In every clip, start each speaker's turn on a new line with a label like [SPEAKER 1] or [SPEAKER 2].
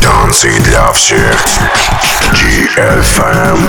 [SPEAKER 1] Танцы для всех. GFM.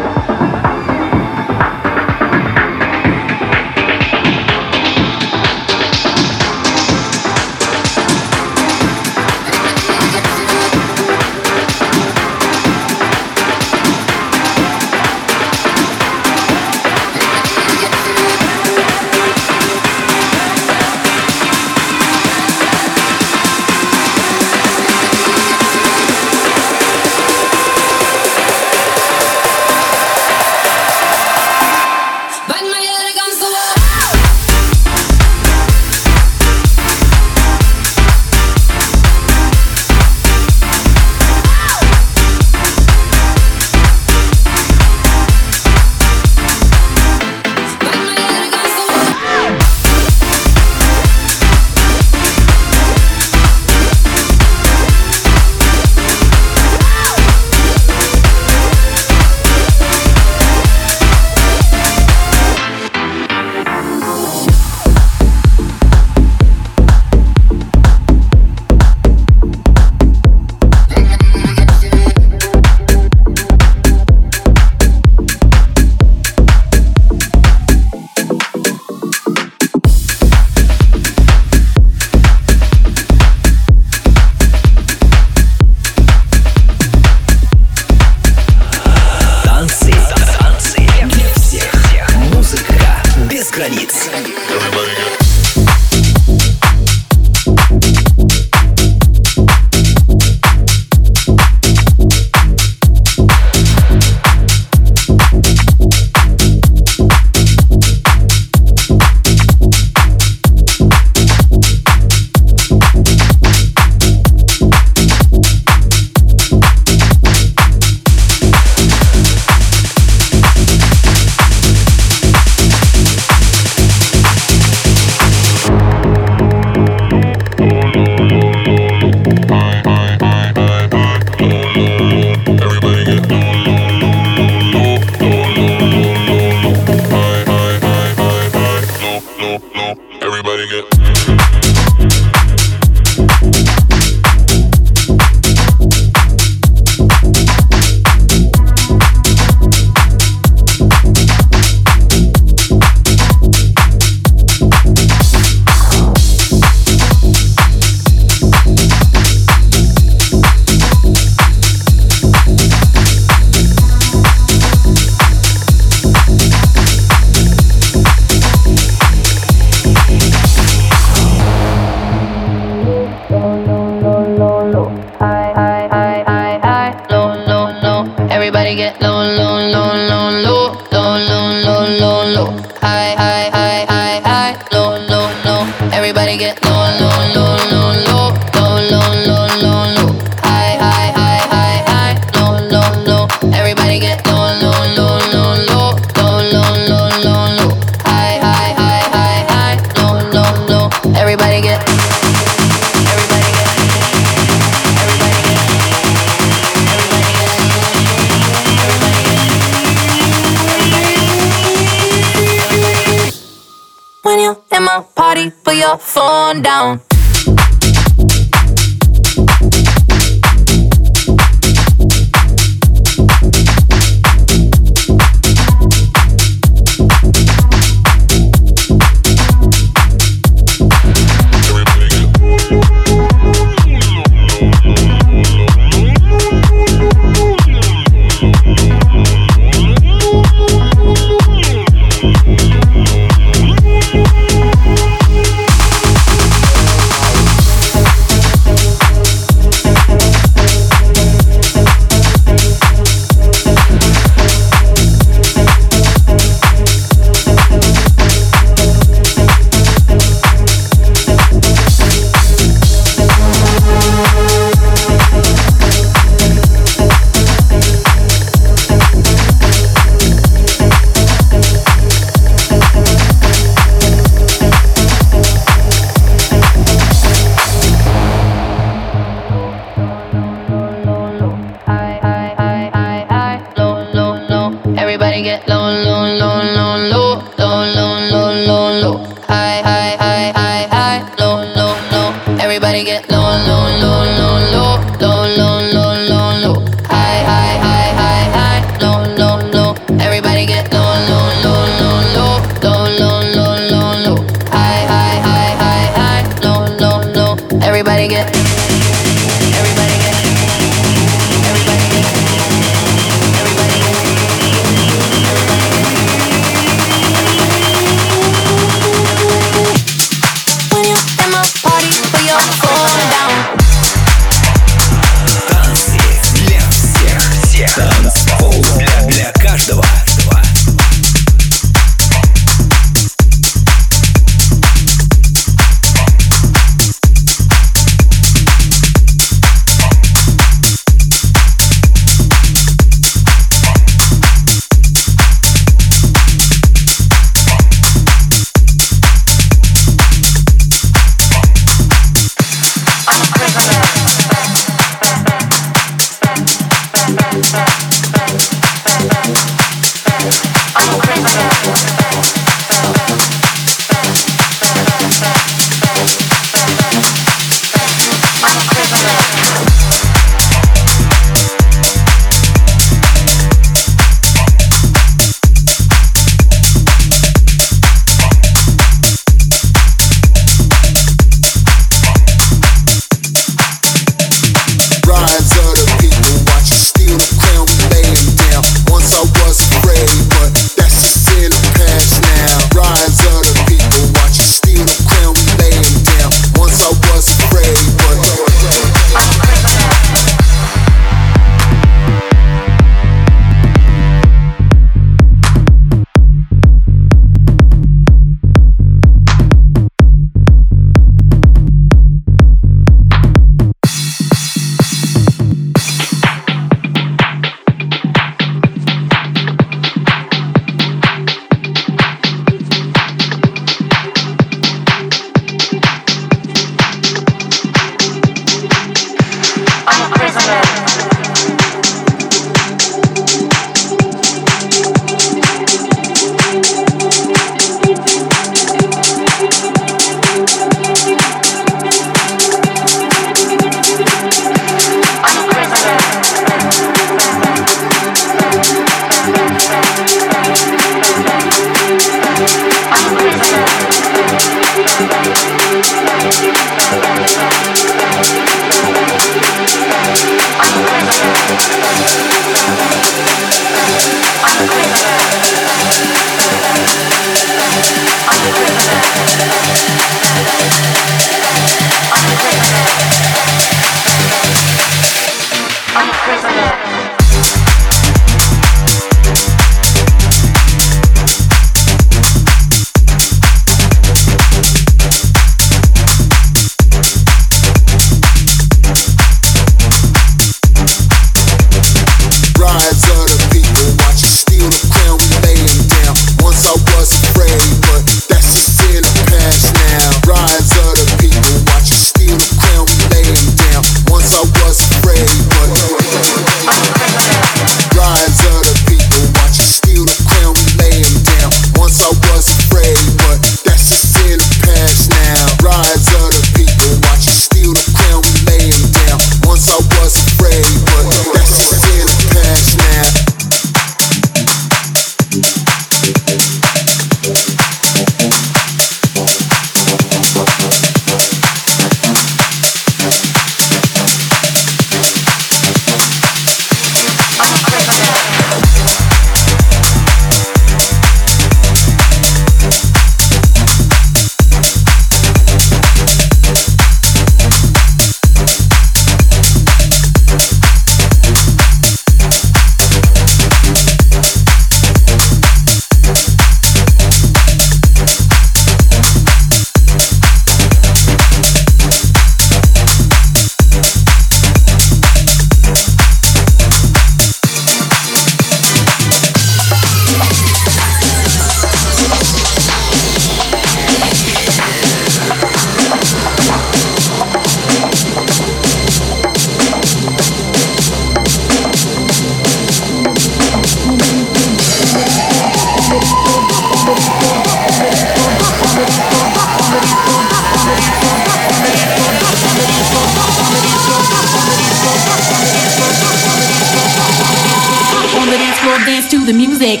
[SPEAKER 2] the music.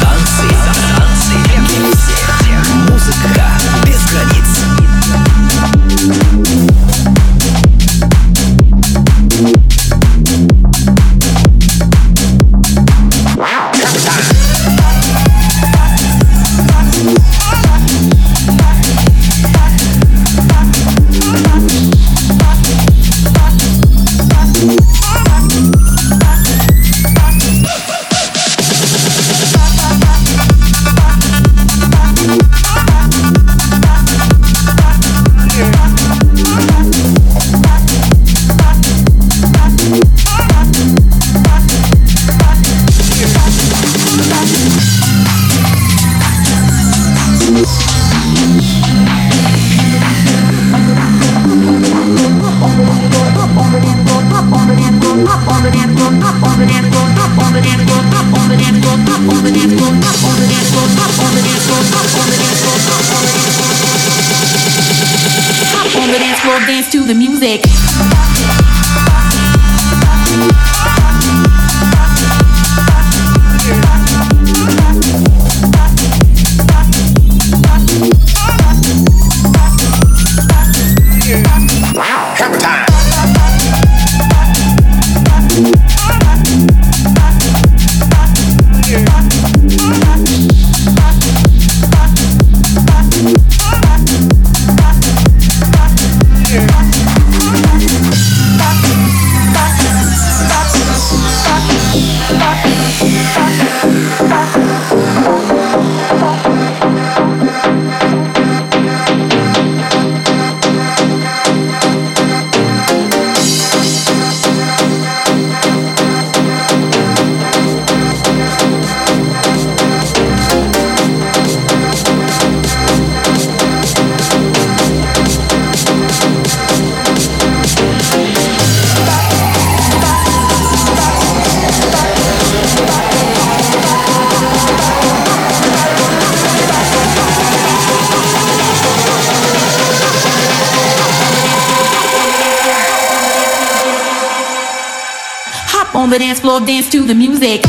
[SPEAKER 3] Танцы, танцы для всех. Музыка
[SPEAKER 2] The dance floor, dance to the music.